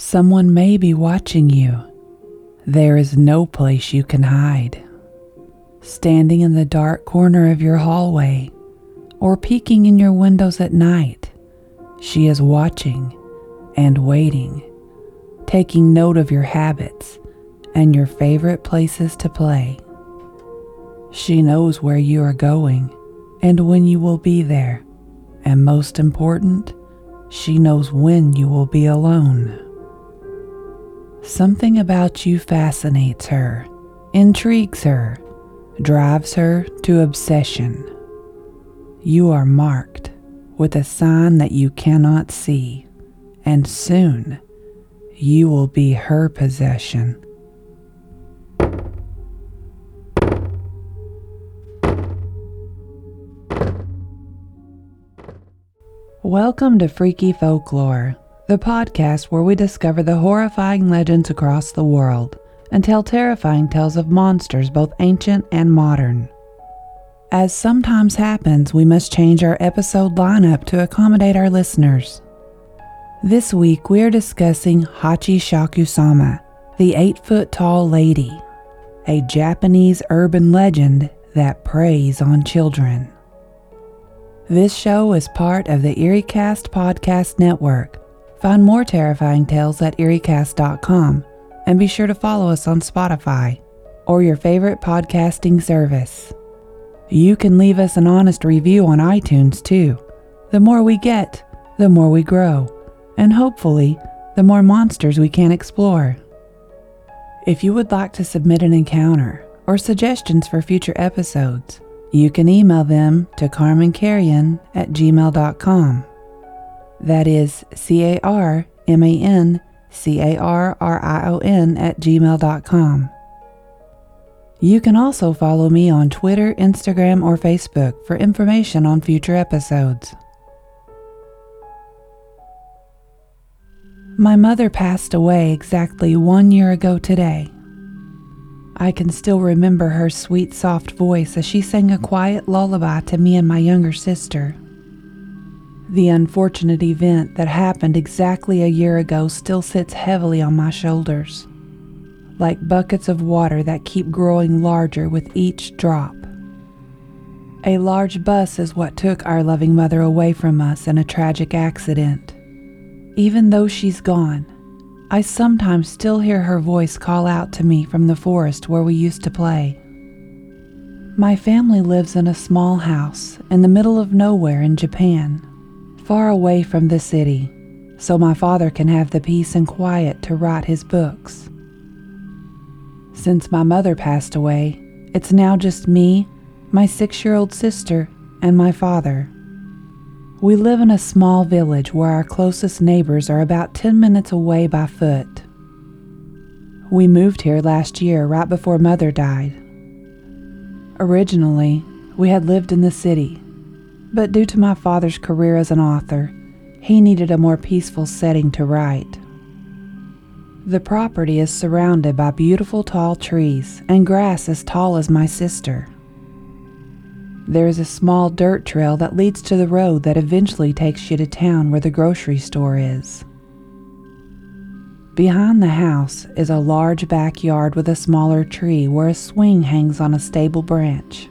Someone may be watching you. There is no place you can hide. Standing in the dark corner of your hallway or peeking in your windows at night, she is watching and waiting, taking note of your habits and your favorite places to play. She knows where you are going and when you will be there, and most important, she knows when you will be alone. Something about you fascinates her, intrigues her, drives her to obsession. You are marked with a sign that you cannot see, and soon you will be her possession. Welcome to Freaky Folklore, the podcast where we discover the horrifying legends across the world and tell terrifying tales of monsters both ancient and modern. As sometimes happens, we must change our episode lineup to accommodate our listeners. This week we are discussing Hachi Shakusama, the 8 foot tall lady, a Japanese urban legend that preys on children. This show is part of the EerieCast Podcast Network. Find more terrifying tales at EerieCast.com and be sure to follow us on Spotify or your favorite podcasting service. You can leave us an honest review on iTunes too. The more we get, the more we grow, and hopefully, the more monsters we can explore. If you would like to submit an encounter or suggestions for future episodes, you can email them to carmancarrion at gmail.com. That is C A R M A N C A R R I O N at gmail.com. You can also follow me on Twitter, Instagram, or Facebook for information on future episodes. My mother passed away exactly one year ago today. I can still remember her sweet, soft voice as she sang a quiet lullaby to me and my younger sister. The unfortunate event that happened exactly a year ago still sits heavily on my shoulders, like buckets of water that keep growing larger with each drop. A large bus is what took our loving mother away from us in a tragic accident. Even though she's gone, I sometimes still hear her voice call out to me from the forest where we used to play. My family lives in a small house in the middle of nowhere in Japan, far away from the city, so my father can have the peace and quiet to write his books. Since my mother passed away, it's now just me, my six year old sister, and my father. We live in a small village where our closest neighbors are about 10 minutes away by foot. We moved here last year right before Mother died. Originally, we had lived in the city, but due to my father's career as an author, he needed a more peaceful setting to write. The property is surrounded by beautiful tall trees and grass as tall as my sister. There is a small dirt trail that leads to the road that eventually takes you to town where the grocery store is. Behind the house is a large backyard with a smaller tree where a swing hangs on a stable branch.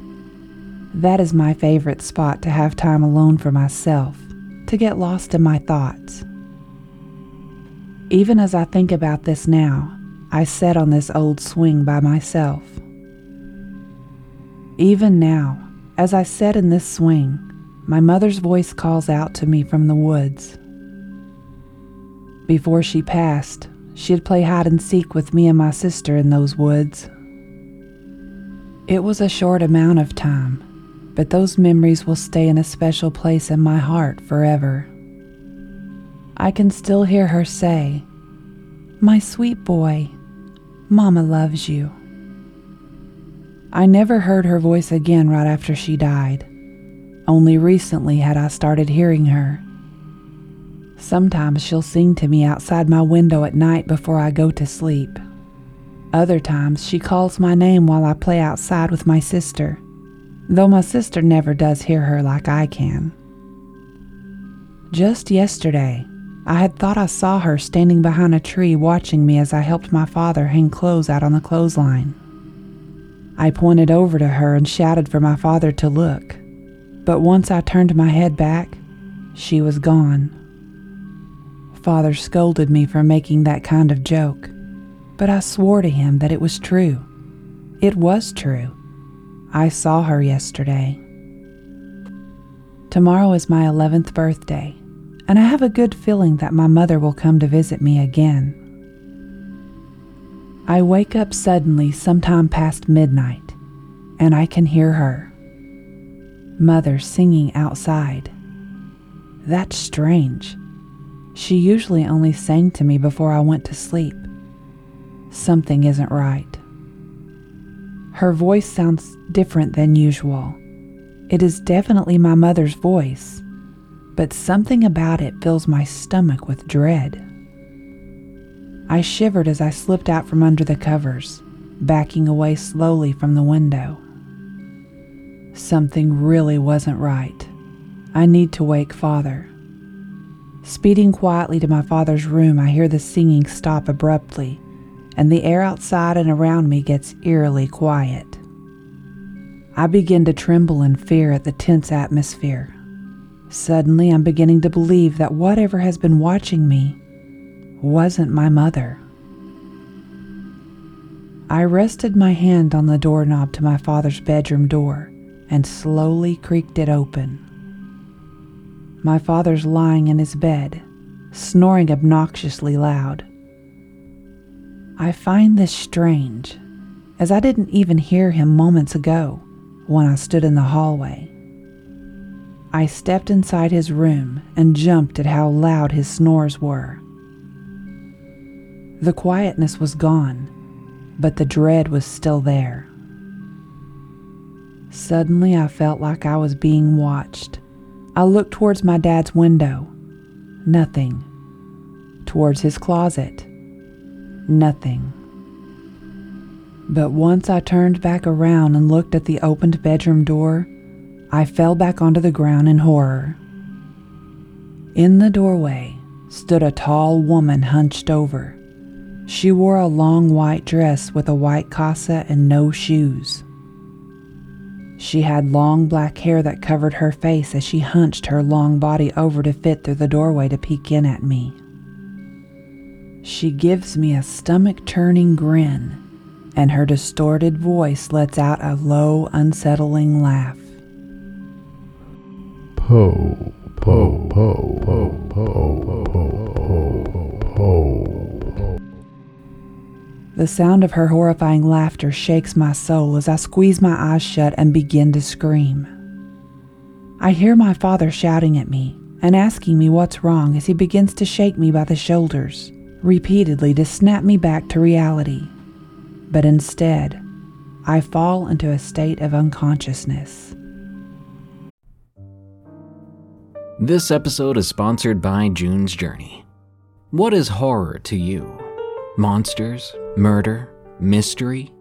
That is my favorite spot to have time alone for myself, to get lost in my thoughts. Even as I think about this now, I sit on this old swing by myself. Even now, as I sit in this swing, my mother's voice calls out to me from the woods. Before she passed, she'd play hide and seek with me and my sister in those woods. It was a short amount of time, but those memories will stay in a special place in my heart forever. I can still hear her say, My sweet boy, Mama loves you. I never heard her voice again right after she died. Only recently had I started hearing her. Sometimes she'll sing to me outside my window at night before I go to sleep. Other times she calls my name while I play outside with my sister, though my sister never does hear her like I can. Just yesterday, I had thought I saw her standing behind a tree watching me as I helped my father hang clothes out on the clothesline. I pointed over to her and shouted for my father to look, but once I turned my head back, she was gone. Father scolded me for making that kind of joke, but I swore to him that it was true. It was true. I saw her yesterday. Tomorrow is my 11th birthday, and I have a good feeling that my mother will come to visit me again. I wake up suddenly sometime past midnight, and I can hear her. Mother singing outside. That's strange. She usually only sang to me before I went to sleep. Something isn't right. Her voice sounds different than usual. It is definitely my mother's voice, but something about it fills my stomach with dread. I shivered as I slipped out from under the covers, backing away slowly from the window. Something really wasn't right. I need to wake father. Speeding quietly to my father's room, I hear the singing stop abruptly, and the air outside and around me gets eerily quiet. I begin to tremble in fear at the tense atmosphere. Suddenly, I'm beginning to believe that whatever has been watching me wasn't my mother. I rested my hand on the doorknob to my father's bedroom door and slowly creaked it open. My father's lying in his bed, snoring obnoxiously loud. I find this strange, as I didn't even hear him moments ago when I stood in the hallway. I stepped inside his room and jumped at how loud his snores were. The quietness was gone, but the dread was still there. Suddenly, I felt like I was being watched. I looked towards my dad's window. Nothing. Towards his closet. Nothing. But once I turned back around and looked at the opened bedroom door, I fell back onto the ground in horror. In the doorway stood a tall woman hunched over. She wore a long white dress with a white kasa and no shoes. She had long black hair that covered her face as she hunched her long body over to fit through the doorway to peek in at me. She gives me a stomach turning grin, and her distorted voice lets out a low, unsettling laugh. Po, po, po, po, po, po, po, po. The sound of her horrifying laughter shakes my soul as I squeeze my eyes shut and begin to scream. I hear my father shouting at me and asking me what's wrong as he begins to shake me by the shoulders, repeatedly to snap me back to reality. But instead, I fall into a state of unconsciousness. This episode is sponsored by June's Journey. What is horror to you? Monsters, murder, mystery?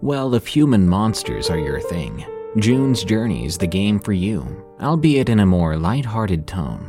Well, if human monsters are your thing, June's Journey is the game for you, albeit in a more light-hearted tone.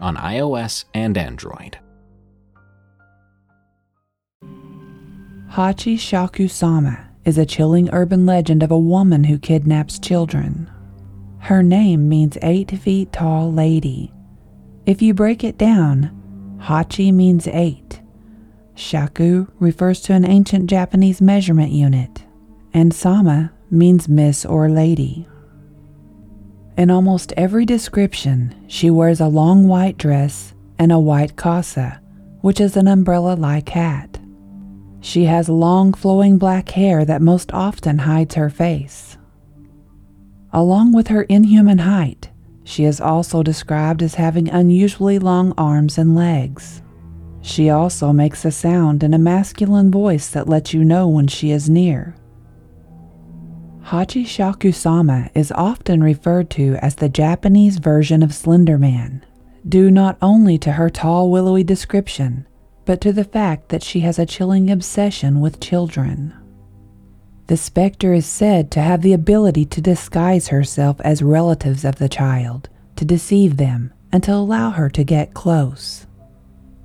on iOS and Android. Hachi Shakusama is a chilling urban legend of a woman who kidnaps children. Her name means eight feet tall lady. If you break it down, Hachi means eight, Shaku refers to an ancient Japanese measurement unit, and Sama means miss or lady. In almost every description, she wears a long white dress and a white kasa, which is an umbrella like hat. She has long flowing black hair that most often hides her face. Along with her inhuman height, she is also described as having unusually long arms and legs. She also makes a sound in a masculine voice that lets you know when she is near. Hachi Shakusama is often referred to as the Japanese version of Slender Man, due not only to her tall, willowy description, but to the fact that she has a chilling obsession with children. The specter is said to have the ability to disguise herself as relatives of the child, to deceive them, and to allow her to get close.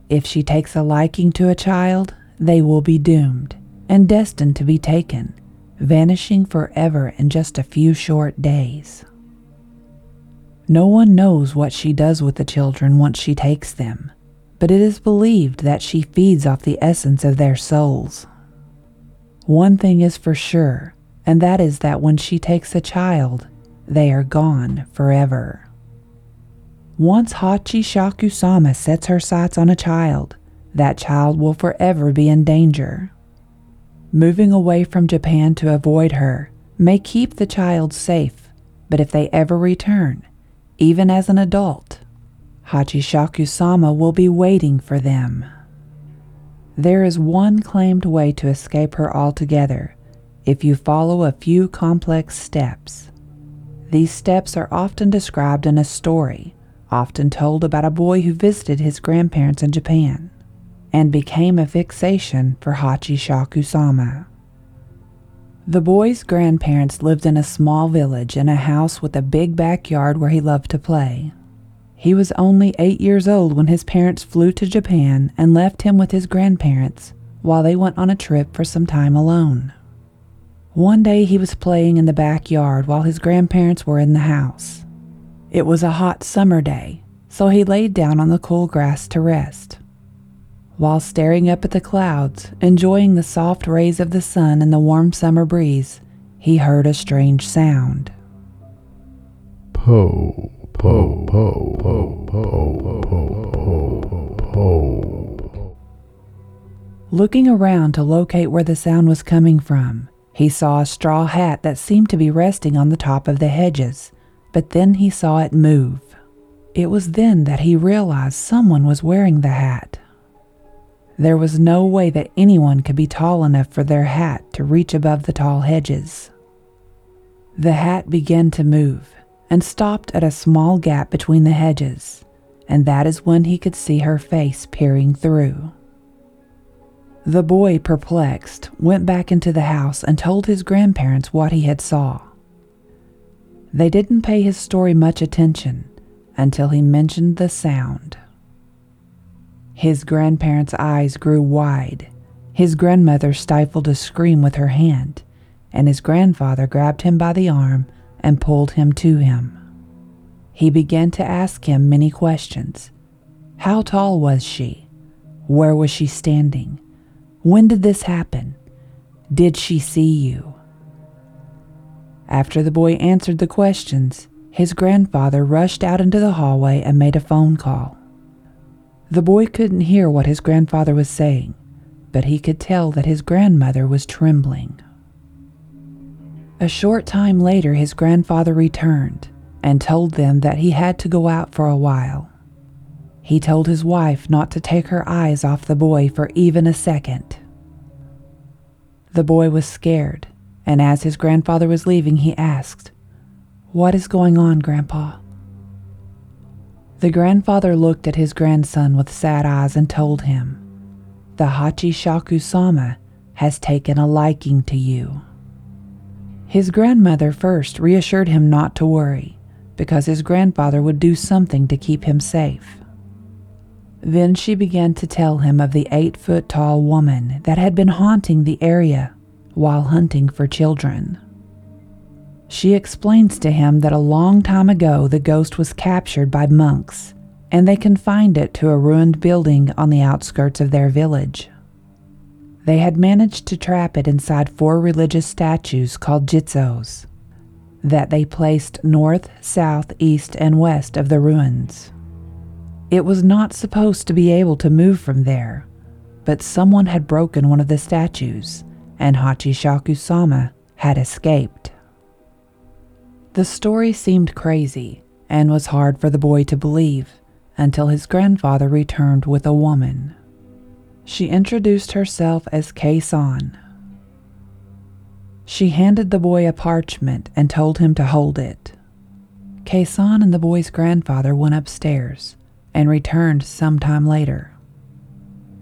If she takes a liking to a child, they will be doomed and destined to be taken, vanishing forever in just a few short days. No one knows what she does with the children once she takes them, but it is believed that she feeds off the essence of their souls. One thing is for sure, and that is that when she takes a child, they are gone forever. Once Hachi Shakusama sets her sights on a child, that child will forever be in danger. Moving away from Japan to avoid her may keep the child safe, but if they ever return, even as an adult, Hachishaku sama will be waiting for them. There is one claimed way to escape her altogether if you follow a few complex steps. These steps are often described in a story often told about a boy who visited his grandparents in Japan and became a fixation for Hachi Shakusama. The boy's grandparents lived in a small village in a house with a big backyard where he loved to play. He was only eight years old when his parents flew to Japan and left him with his grandparents while they went on a trip for some time alone. One day he was playing in the backyard while his grandparents were in the house. It was a hot summer day, so he laid down on the cool grass to rest. While staring up at the clouds, enjoying the soft rays of the sun and the warm summer breeze, he heard a strange sound. Po, po, po, po, po, po, po, po. Looking around to locate where the sound was coming from, he saw a straw hat that seemed to be resting on the top of the hedges but then he saw it move. It was then that he realized someone was wearing the hat. There was no way that anyone could be tall enough for their hat to reach above the tall hedges. The hat began to move and stopped at a small gap between the hedges, and that is when he could see her face peering through. The boy, perplexed, went back into the house and told his grandparents what he had saw. They didn't pay his story much attention until he mentioned the sound. His grandparents' eyes grew wide. His grandmother stifled a scream with her hand, and his grandfather grabbed him by the arm and pulled him to him. He began to ask him many questions. How tall was she? Where was she standing? When did this happen? Did she see you? After the boy answered the questions, his grandfather rushed out into the hallway and made a phone call. The boy couldn't hear what his grandfather was saying, but he could tell that his grandmother was trembling. A short time later, his grandfather returned and told them that he had to go out for a while. He told his wife not to take her eyes off the boy for even a second. The boy was scared and as his grandfather was leaving, he asked, What is going on, Grandpa? The grandfather looked at his grandson with sad eyes and told him, The Hachi Shaku Sama has taken a liking to you. His grandmother first reassured him not to worry, because his grandfather would do something to keep him safe. Then she began to tell him of the eight foot tall woman that had been haunting the area while hunting for children. She explains to him that a long time ago the ghost was captured by monks and they confined it to a ruined building on the outskirts of their village. They had managed to trap it inside four religious statues called jizos that they placed north, south, east, and west of the ruins. It was not supposed to be able to move from there, but someone had broken one of the statues, and Hachishaku sama had escaped. The story seemed crazy and was hard for the boy to believe until his grandfather returned with a woman. She introduced herself as Kei San. She handed the boy a parchment and told him to hold it. Kei San and the boy's grandfather went upstairs and returned some time later,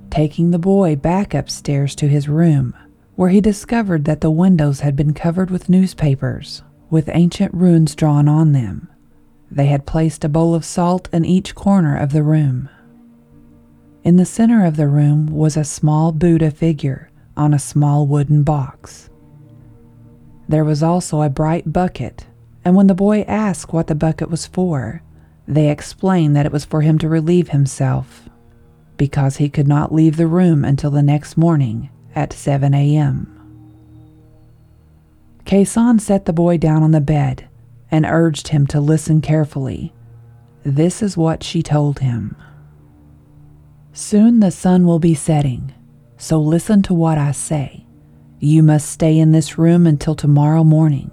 taking the boy back upstairs to his room, where he discovered that the windows had been covered with newspapers with ancient runes drawn on them. They had placed a bowl of salt in each corner of the room. In the center of the room was a small Buddha figure on a small wooden box. There was also a bright bucket, and when the boy asked what the bucket was for, they explained that it was for him to relieve himself because he could not leave the room until the next morning at 7 a.m. Kei-san set the boy down on the bed and urged him to listen carefully. This is what she told him. Soon the sun will be setting, so listen to what I say. You must stay in this room until tomorrow morning.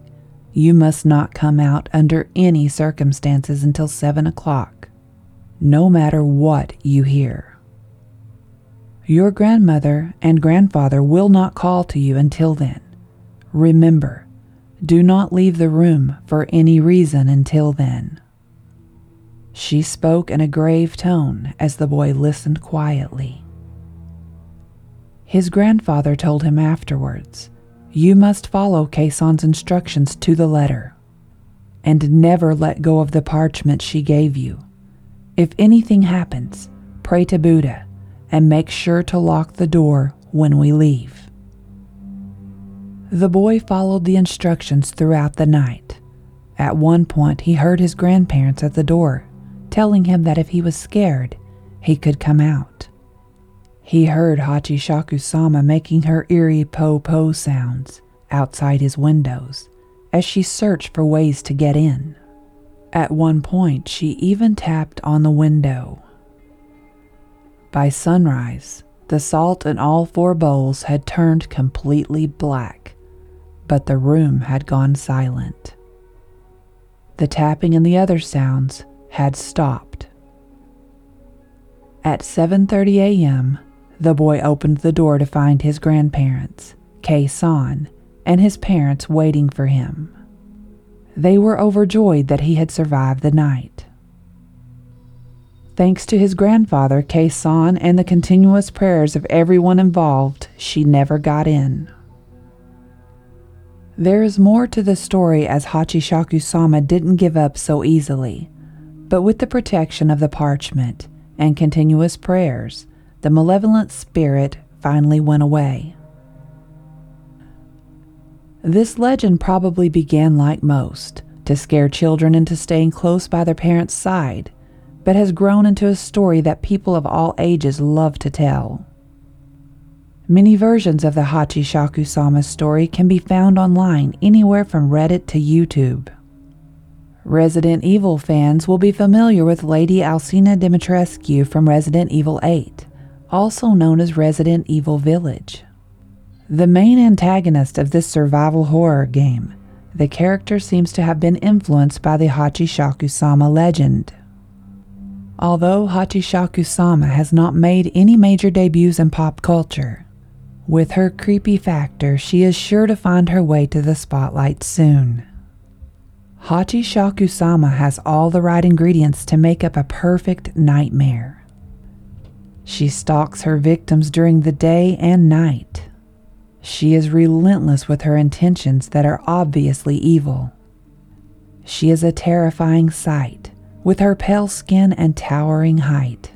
You must not come out under any circumstances until seven o'clock, no matter what you hear. Your grandmother and grandfather will not call to you until then. Remember, do not leave the room for any reason until then. She spoke in a grave tone as the boy listened quietly. His grandfather told him afterwards, You must follow Kei-san's instructions to the letter, and never let go of the parchment she gave you. If anything happens, pray to Buddha and make sure to lock the door when we leave. The boy followed the instructions throughout the night. At one point, he heard his grandparents at the door, telling him that if he was scared, he could come out. He heard Hachishaku sama making her eerie po po sounds outside his windows as she searched for ways to get in. At one point, she even tapped on the window. By sunrise, the salt in all four bowls had turned completely black but the room had gone silent. The tapping and the other sounds had stopped. At 7:30 a.m., the boy opened the door to find his grandparents, Kei-san, and his parents waiting for him. They were overjoyed that he had survived the night. Thanks to his grandfather, Kei-san, and the continuous prayers of everyone involved, she never got in. There is more to the story as Hachishaku sama didn't give up so easily, but with the protection of the parchment and continuous prayers, the malevolent spirit finally went away. This legend probably began like most, to scare children into staying close by their parents' side, but has grown into a story that people of all ages love to tell. Many versions of the Hachishaku Sama story can be found online anywhere from Reddit to YouTube. Resident Evil fans will be familiar with Lady Alcina Dimitrescu from Resident Evil 8, also known as Resident Evil Village. The main antagonist of this survival horror game, the character seems to have been influenced by the Hachishaku Sama legend. Although Hachishaku Sama has not made any major debuts in pop culture, with her creepy factor, she is sure to find her way to the spotlight soon. Hachishaku sama has all the right ingredients to make up a perfect nightmare. She stalks her victims during the day and night. She is relentless with her intentions that are obviously evil. She is a terrifying sight, with her pale skin and towering height.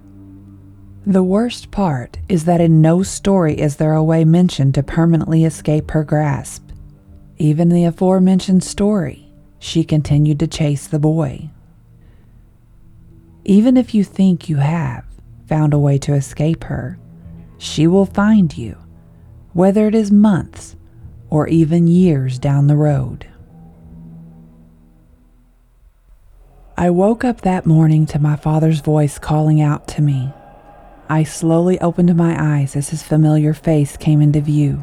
The worst part is that in no story is there a way mentioned to permanently escape her grasp. Even the aforementioned story, she continued to chase the boy. Even if you think you have found a way to escape her, she will find you, whether it is months or even years down the road. I woke up that morning to my father's voice calling out to me. I slowly opened my eyes as his familiar face came into view.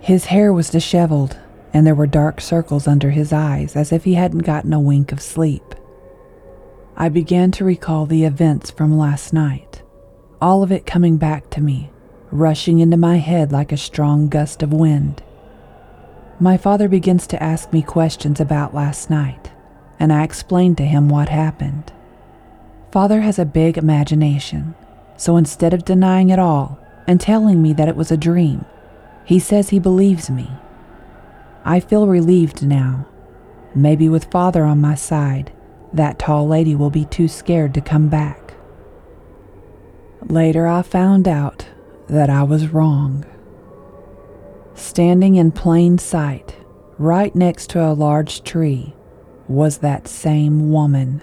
His hair was disheveled, and there were dark circles under his eyes as if he hadn't gotten a wink of sleep. I began to recall the events from last night, all of it coming back to me, rushing into my head like a strong gust of wind. My father begins to ask me questions about last night, and I explain to him what happened. Father has a big imagination, so instead of denying it all and telling me that it was a dream, he says he believes me. I feel relieved now. Maybe with Father on my side, that tall lady will be too scared to come back. Later, I found out that I was wrong. Standing in plain sight, right next to a large tree, was that same woman.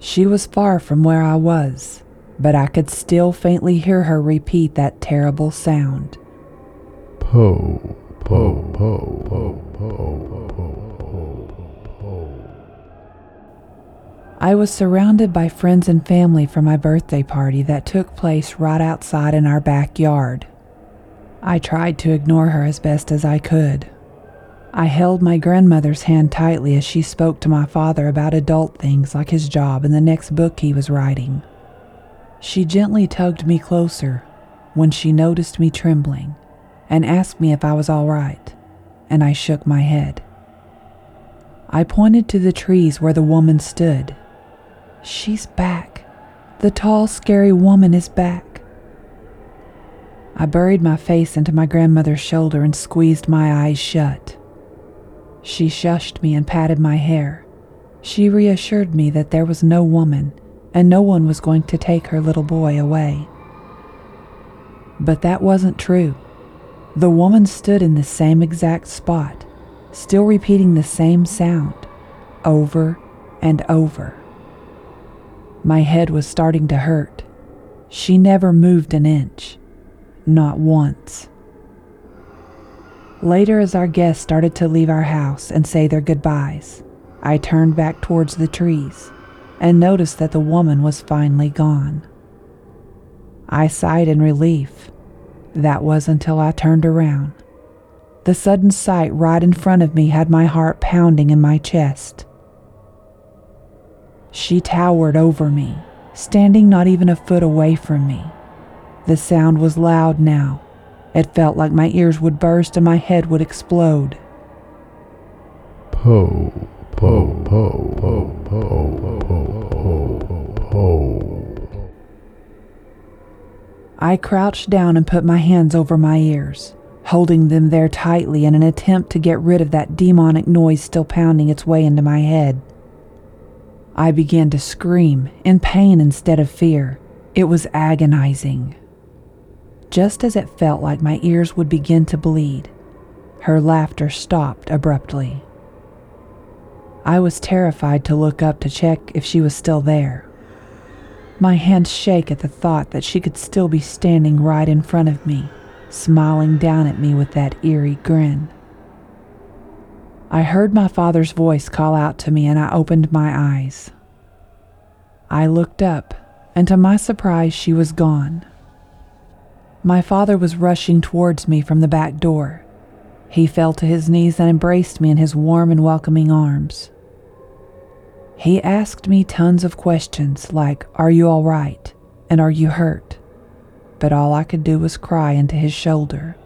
She was far from where I was, but I could still faintly hear her repeat that terrible sound. Po, po, po, po, po, po, po, po. Po. I was surrounded by friends and family for my birthday party that took place right outside in our backyard. I tried to ignore her as best as I could. I held my grandmother's hand tightly as she spoke to my father about adult things like his job and the next book he was writing. She gently tugged me closer when she noticed me trembling and asked me if I was all right, and I shook my head. I pointed to the trees where the woman stood. She's back. The tall, scary woman is back. I buried my face into my grandmother's shoulder and squeezed my eyes shut. She shushed me and patted my hair. She reassured me that there was no woman and no one was going to take her little boy away. But that wasn't true. The woman stood in the same exact spot, still repeating the same sound, over and over. My head was starting to hurt. She never moved an inch, not once. Later, as our guests started to leave our house and say their goodbyes, I turned back towards the trees and noticed that the woman was finally gone. I sighed in relief. That was until I turned around. The sudden sight right in front of me had my heart pounding in my chest. She towered over me, standing not even a foot away from me. The sound was loud now. It felt like my ears would burst and my head would explode. po, po, po, po, po, po, po, po. I crouched down and put my hands over my ears, holding them there tightly in an attempt to get rid of that demonic noise still pounding its way into my head. I began to scream in pain instead of fear. It was agonizing. Just as it felt like my ears would begin to bleed, her laughter stopped abruptly. I was terrified to look up to check if she was still there. My hands shake at the thought that she could still be standing right in front of me, smiling down at me with that eerie grin. I heard my father's voice call out to me and I opened my eyes. I looked up, and to my surprise, she was gone. My father was rushing towards me from the back door. He fell to his knees and embraced me in his warm and welcoming arms. He asked me tons of questions like, Are you all right? And are you hurt? But all I could do was cry into his shoulder.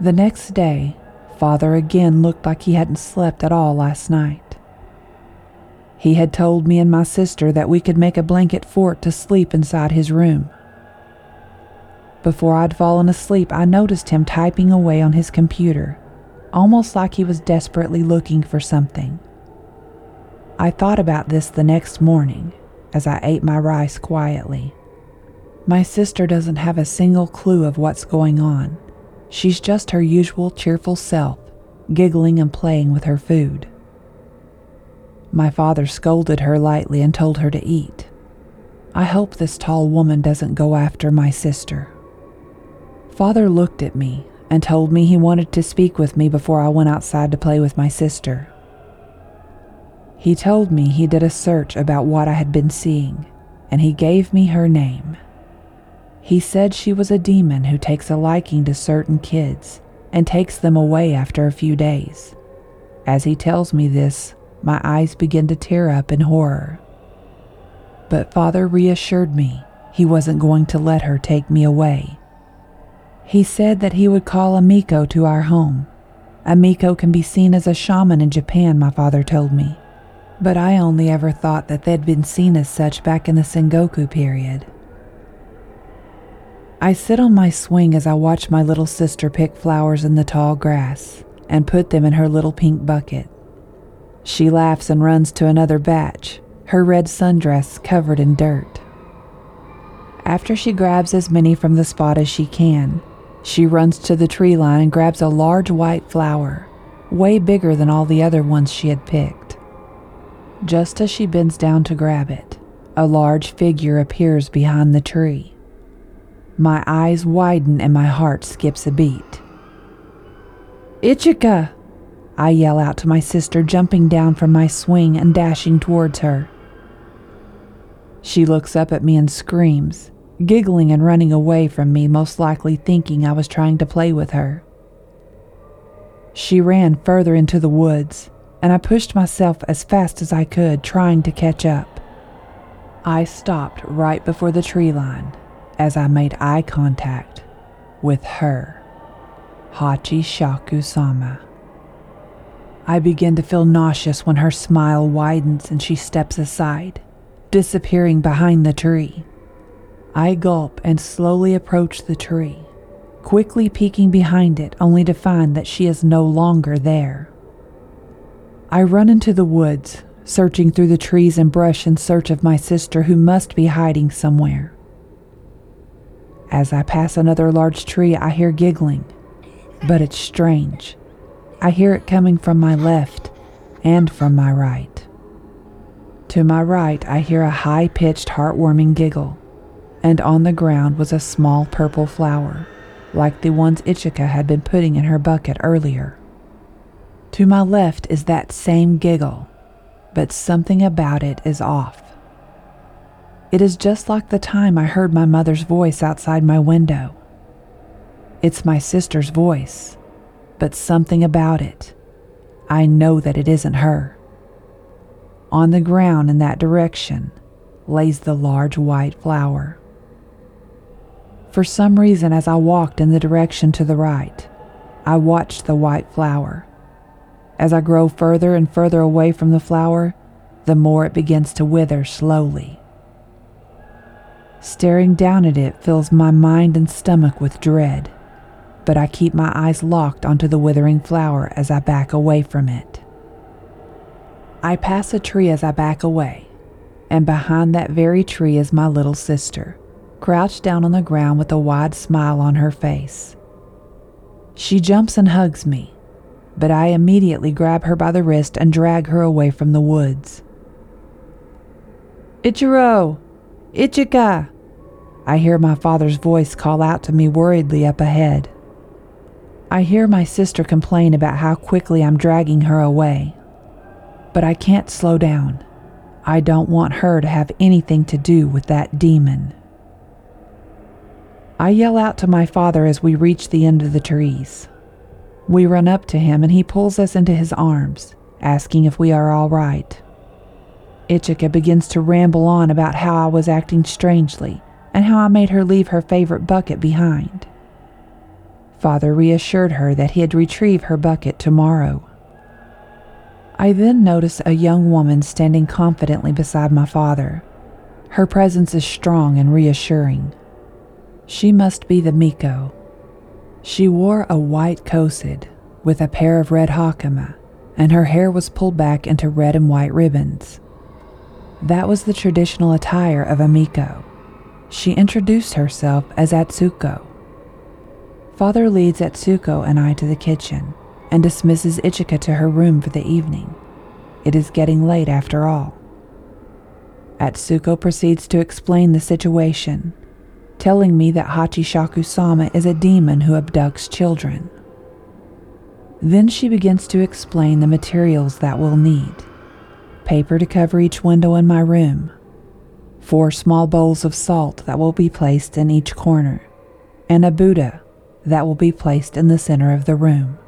The next day, Father again looked like he hadn't slept at all last night. He had told me and my sister that we could make a blanket fort to sleep inside his room. Before I'd fallen asleep, I noticed him typing away on his computer, almost like he was desperately looking for something. I thought about this the next morning as I ate my rice quietly. My sister doesn't have a single clue of what's going on. She's just her usual cheerful self, giggling and playing with her food. My father scolded her lightly and told her to eat. I hope this tall woman doesn't go after my sister. Father looked at me and told me he wanted to speak with me before I went outside to play with my sister. He told me he did a search about what I had been seeing, and he gave me her name. He said she was a demon who takes a liking to certain kids and takes them away after a few days. As he tells me this, my eyes begin to tear up in horror. But Father reassured me he wasn't going to let her take me away. He said that he would call a Miko to our home. A Miko can be seen as a shaman in Japan, my father told me but I only ever thought that they'd been seen as such back in the Sengoku period. I sit on my swing as I watch my little sister pick flowers in the tall grass and put them in her little pink bucket. She laughs and runs to another batch, her red sundress covered in dirt. After she grabs as many from the spot as she can, she runs to the tree line and grabs a large white flower, way bigger than all the other ones she had picked. Just as she bends down to grab it, a large figure appears behind the tree. My eyes widen and my heart skips a beat. Ichika! I yell out to my sister, jumping down from my swing and dashing towards her. She looks up at me and screams, giggling and running away from me, most likely thinking I was trying to play with her. She ran further into the woods, and I pushed myself as fast as I could, trying to catch up. I stopped right before the tree line as I made eye contact with her, Hachi Shaku sama. I begin to feel nauseous when her smile widens and she steps aside, disappearing behind the tree. I gulp and slowly approach the tree, quickly peeking behind it only to find that she is no longer there. I run into the woods, searching through the trees and brush in search of my sister who must be hiding somewhere. As I pass another large tree, I hear giggling, but it's strange. I hear it coming from my left and from my right. To my right, I hear a high pitched, heartwarming giggle, and on the ground was a small purple flower, like the ones Ichika had been putting in her bucket earlier. To my left is that same giggle, but something about it is off. It is just like the time I heard my mother's voice outside my window. It's my sister's voice, but something about it. I know that it isn't her. On the ground in that direction lays the large white flower. For some reason, as I walked in the direction to the right, I watched the white flower as I grow further and further away from the flower, the more it begins to wither slowly. Staring down at it fills my mind and stomach with dread, but I keep my eyes locked onto the withering flower as I back away from it. I pass a tree as I back away, and behind that very tree is my little sister, crouched down on the ground with a wide smile on her face. She jumps and hugs me, but I immediately grab her by the wrist and drag her away from the woods. Ichiro! Ichika! I hear my father's voice call out to me worriedly up ahead. I hear my sister complain about how quickly I'm dragging her away. But I can't slow down. I don't want her to have anything to do with that demon. I yell out to my father as we reach the end of the trees. We run up to him and he pulls us into his arms, asking if we are all right. Ichika begins to ramble on about how I was acting strangely and how I made her leave her favorite bucket behind. Father reassured her that he'd retrieve her bucket tomorrow. I then notice a young woman standing confidently beside my father. Her presence is strong and reassuring. She must be the Miko, she wore a white kosode with a pair of red hakama, and her hair was pulled back into red and white ribbons. That was the traditional attire of a Miko. She introduced herself as Atsuko. Father leads Atsuko and I to the kitchen and dismisses Ichika to her room for the evening. It is getting late after all. Atsuko proceeds to explain the situation telling me that Hachishaku Sama is a demon who abducts children. Then she begins to explain the materials that we'll need paper to cover each window in my room, four small bowls of salt that will be placed in each corner, and a Buddha that will be placed in the center of the room.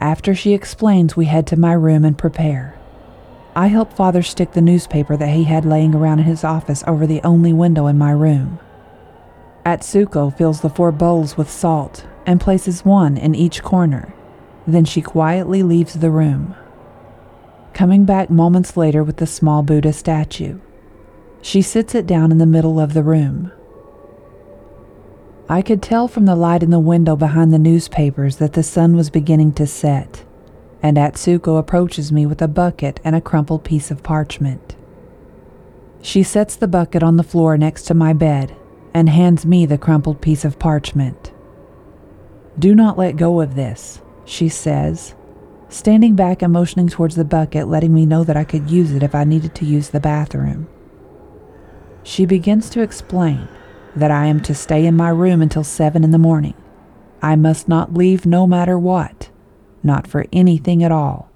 After she explains, we head to my room and prepare. I help Father stick the newspaper that he had laying around in his office over the only window in my room. Atsuko fills the four bowls with salt and places one in each corner. Then she quietly leaves the room, coming back moments later with the small Buddha statue. She sits it down in the middle of the room. I could tell from the light in the window behind the newspapers that the sun was beginning to set and Atsuko approaches me with a bucket and a crumpled piece of parchment. She sets the bucket on the floor next to my bed and hands me the crumpled piece of parchment. Do not let go of this, she says, standing back and motioning towards the bucket, letting me know that I could use it if I needed to use the bathroom. She begins to explain that I am to stay in my room until seven in the morning. I must not leave no matter what not for anything at all.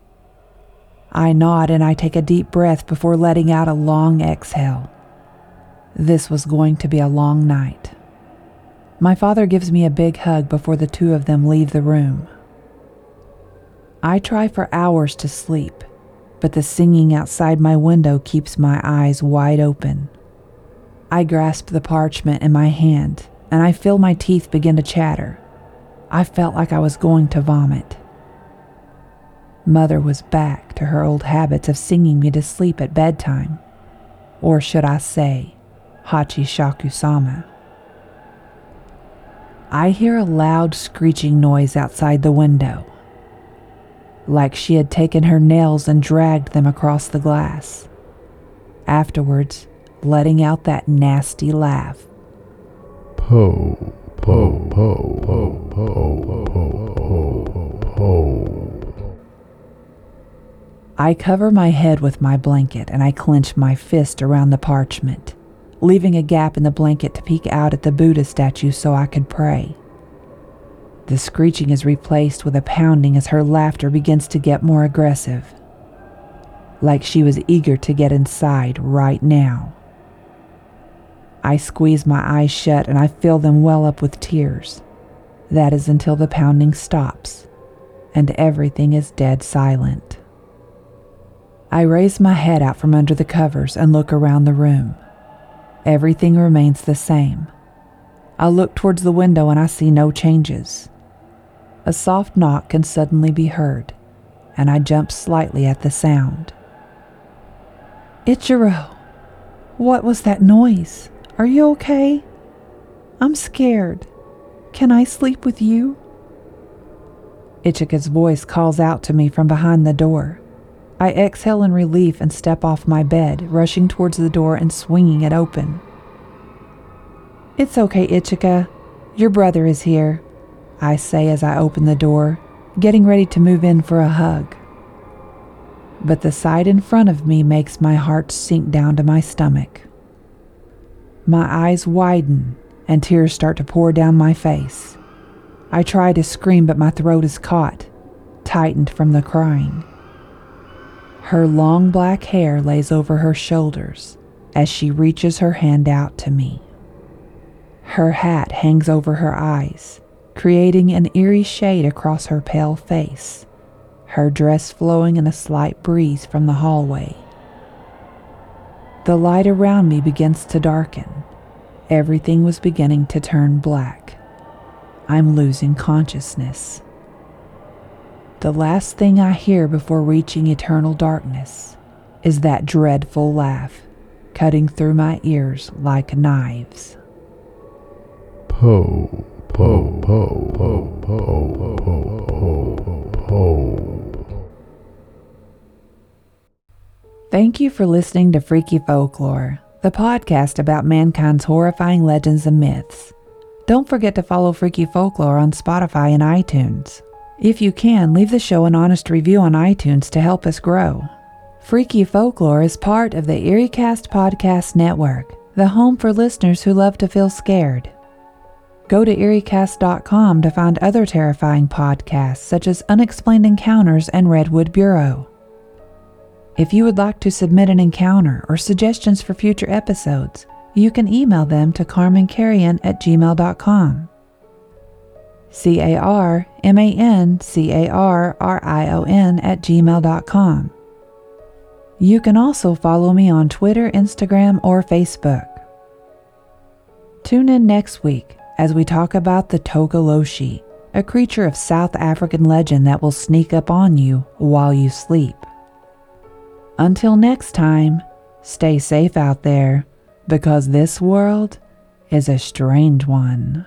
I nod and I take a deep breath before letting out a long exhale. This was going to be a long night. My father gives me a big hug before the two of them leave the room. I try for hours to sleep, but the singing outside my window keeps my eyes wide open. I grasp the parchment in my hand and I feel my teeth begin to chatter. I felt like I was going to vomit. Mother was back to her old habits of singing me to sleep at bedtime. Or should I say, Hachishaku sama. I hear a loud screeching noise outside the window, like she had taken her nails and dragged them across the glass. Afterwards, letting out that nasty laugh. Po, po, po, po, po, po, po, po. I cover my head with my blanket and I clench my fist around the parchment, leaving a gap in the blanket to peek out at the Buddha statue so I could pray. The screeching is replaced with a pounding as her laughter begins to get more aggressive, like she was eager to get inside right now. I squeeze my eyes shut and I fill them well up with tears. That is until the pounding stops and everything is dead silent. I raise my head out from under the covers and look around the room. Everything remains the same. I look towards the window and I see no changes. A soft knock can suddenly be heard, and I jump slightly at the sound. Ichiro, what was that noise? Are you okay? I'm scared. Can I sleep with you? Ichika's voice calls out to me from behind the door. I exhale in relief and step off my bed, rushing towards the door and swinging it open. It's okay, Ichika. Your brother is here, I say as I open the door, getting ready to move in for a hug. But the sight in front of me makes my heart sink down to my stomach. My eyes widen and tears start to pour down my face. I try to scream, but my throat is caught, tightened from the crying. Her long black hair lays over her shoulders as she reaches her hand out to me. Her hat hangs over her eyes, creating an eerie shade across her pale face, her dress flowing in a slight breeze from the hallway. The light around me begins to darken. Everything was beginning to turn black. I'm losing consciousness. The last thing I hear before reaching eternal darkness is that dreadful laugh cutting through my ears like knives. Po, po, po, po, po, po, po, po. Thank you for listening to Freaky Folklore, the podcast about mankind's horrifying legends and myths. Don't forget to follow Freaky Folklore on Spotify and iTunes. If you can, leave the show an honest review on iTunes to help us grow. Freaky Folklore is part of the EerieCast Podcast Network. the home for listeners who love to feel scared. Go to EerieCast.com to find other terrifying podcasts such as Unexplained Encounters and Redwood Bureau. If you would like to submit an encounter or suggestions for future episodes, you can email them to carmancarrion at gmail.com. C A R M A N C A R R I O N at gmail.com. You can also follow me on Twitter, Instagram, or Facebook. Tune in next week as we talk about the Tokoloshe, a creature of South African legend that will sneak up on you while you sleep. Until next time, stay safe out there because this world is a strange one.